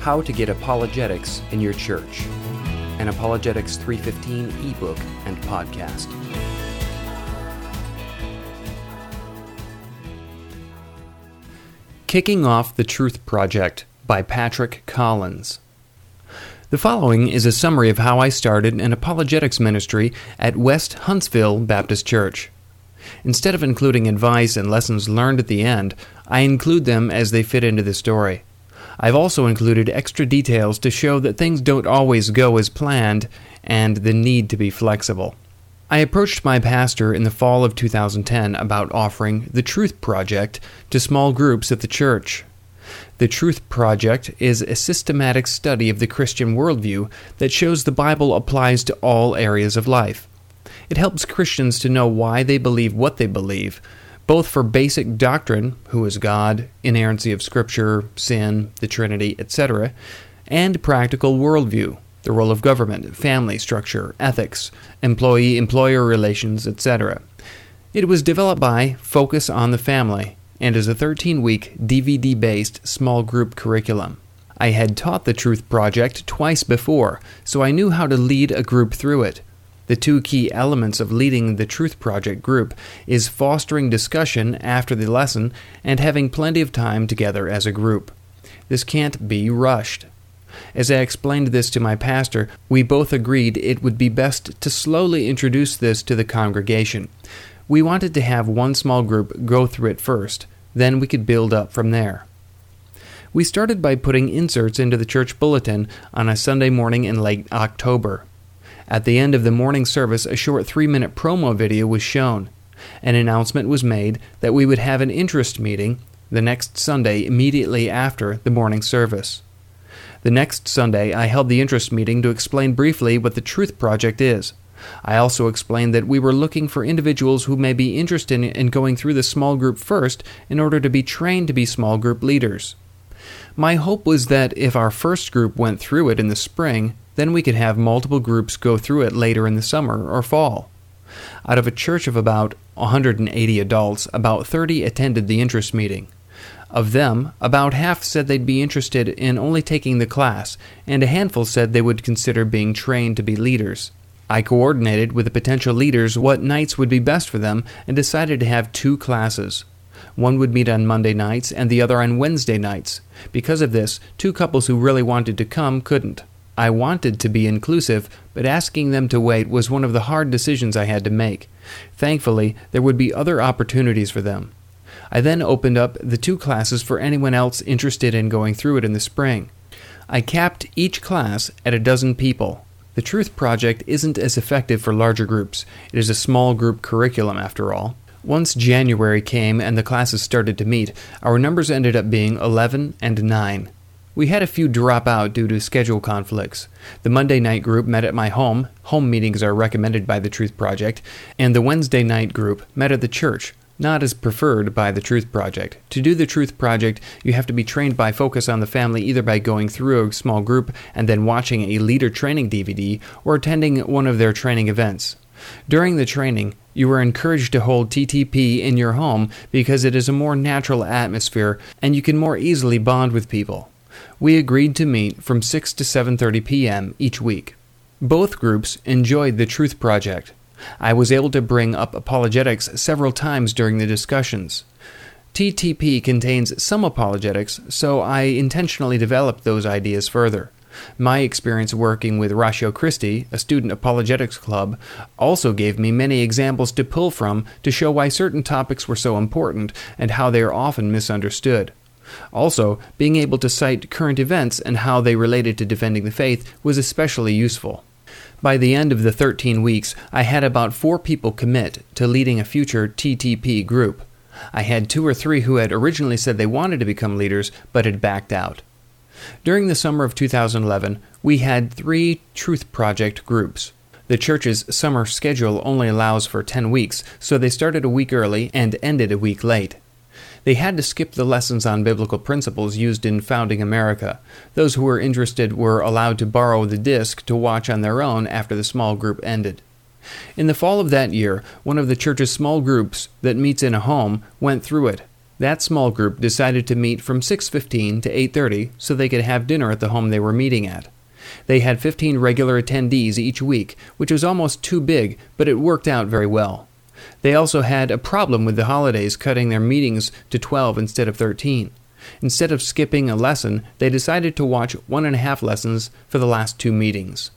How to Get Apologetics in Your Church, an Apologetics 315 ebook and podcast. Kicking Off the Truth Project by Patrick Collins. The following is a summary of how I started an apologetics ministry at West Huntsville Baptist Church. Instead of including advice and lessons learned at the end, I include them as they fit into the story. I've also included extra details to show that things don't always go as planned and the need to be flexible. I approached my pastor in the fall of 2010 about offering the Truth Project to small groups at the church. The Truth Project is a systematic study of the Christian worldview that shows the Bible applies to all areas of life. It helps Christians to know why they believe what they believe, both for basic doctrine, who is God, inerrancy of Scripture, sin, the Trinity, etc., and practical worldview, the role of government, family structure, ethics, employee employer relations, etc. It was developed by Focus on the Family and is a 13 week DVD based small group curriculum. I had taught the Truth Project twice before, so I knew how to lead a group through it. The two key elements of leading the Truth Project group is fostering discussion after the lesson and having plenty of time together as a group. This can't be rushed. As I explained this to my pastor, we both agreed it would be best to slowly introduce this to the congregation. We wanted to have one small group go through it first, then we could build up from there. We started by putting inserts into the church bulletin on a Sunday morning in late October. At the end of the morning service, a short three minute promo video was shown. An announcement was made that we would have an interest meeting the next Sunday immediately after the morning service. The next Sunday, I held the interest meeting to explain briefly what the Truth Project is. I also explained that we were looking for individuals who may be interested in going through the small group first in order to be trained to be small group leaders. My hope was that if our first group went through it in the spring, then we could have multiple groups go through it later in the summer or fall. Out of a church of about 180 adults, about 30 attended the interest meeting. Of them, about half said they'd be interested in only taking the class, and a handful said they would consider being trained to be leaders. I coordinated with the potential leaders what nights would be best for them and decided to have two classes. One would meet on Monday nights and the other on Wednesday nights. Because of this, two couples who really wanted to come couldn't. I wanted to be inclusive, but asking them to wait was one of the hard decisions I had to make. Thankfully, there would be other opportunities for them. I then opened up the two classes for anyone else interested in going through it in the spring. I capped each class at a dozen people. The Truth Project isn't as effective for larger groups. It is a small group curriculum, after all. Once January came and the classes started to meet, our numbers ended up being 11 and 9. We had a few drop out due to schedule conflicts. The Monday night group met at my home, home meetings are recommended by the Truth Project, and the Wednesday night group met at the church, not as preferred by the Truth Project. To do the Truth Project, you have to be trained by Focus on the Family either by going through a small group and then watching a leader training DVD or attending one of their training events. During the training, you are encouraged to hold TTP in your home because it is a more natural atmosphere and you can more easily bond with people we agreed to meet from 6 to 7:30 p.m. each week. Both groups enjoyed the Truth Project. I was able to bring up apologetics several times during the discussions. TTP contains some apologetics, so I intentionally developed those ideas further. My experience working with Ratio Christi, a student apologetics club, also gave me many examples to pull from to show why certain topics were so important and how they are often misunderstood. Also, being able to cite current events and how they related to defending the faith was especially useful. By the end of the 13 weeks, I had about four people commit to leading a future TTP group. I had two or three who had originally said they wanted to become leaders but had backed out. During the summer of 2011, we had three Truth Project groups. The church's summer schedule only allows for 10 weeks, so they started a week early and ended a week late. They had to skip the lessons on biblical principles used in founding America. Those who were interested were allowed to borrow the disc to watch on their own after the small group ended. In the fall of that year, one of the church's small groups that meets in a home went through it. That small group decided to meet from 6:15 to 8:30 so they could have dinner at the home they were meeting at. They had 15 regular attendees each week, which was almost too big, but it worked out very well. They also had a problem with the holidays cutting their meetings to 12 instead of 13. Instead of skipping a lesson, they decided to watch one and a half lessons for the last two meetings.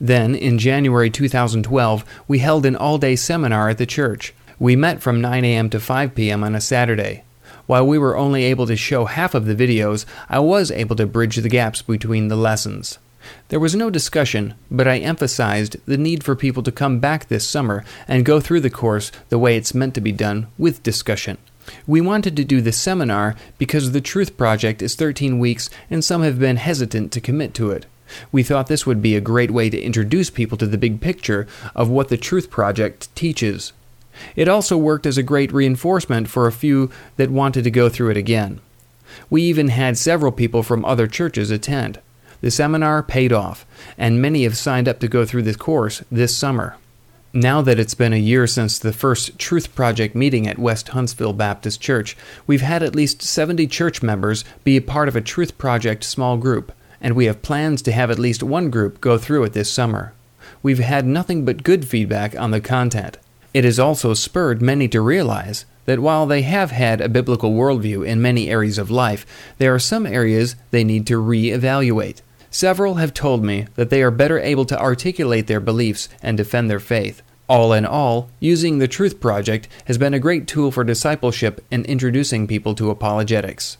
Then, in January 2012, we held an all day seminar at the church. We met from 9 a.m. to 5 p.m. on a Saturday. While we were only able to show half of the videos, I was able to bridge the gaps between the lessons. There was no discussion, but I emphasized the need for people to come back this summer and go through the course the way it's meant to be done, with discussion. We wanted to do the seminar because the Truth Project is 13 weeks and some have been hesitant to commit to it. We thought this would be a great way to introduce people to the big picture of what the Truth Project teaches. It also worked as a great reinforcement for a few that wanted to go through it again. We even had several people from other churches attend. The seminar paid off, and many have signed up to go through this course this summer. Now that it's been a year since the first Truth Project meeting at West Huntsville Baptist Church, we've had at least 70 church members be a part of a Truth Project small group, and we have plans to have at least one group go through it this summer. We've had nothing but good feedback on the content. It has also spurred many to realize that while they have had a biblical worldview in many areas of life, there are some areas they need to re evaluate. Several have told me that they are better able to articulate their beliefs and defend their faith. All in all, using the Truth Project has been a great tool for discipleship and introducing people to apologetics.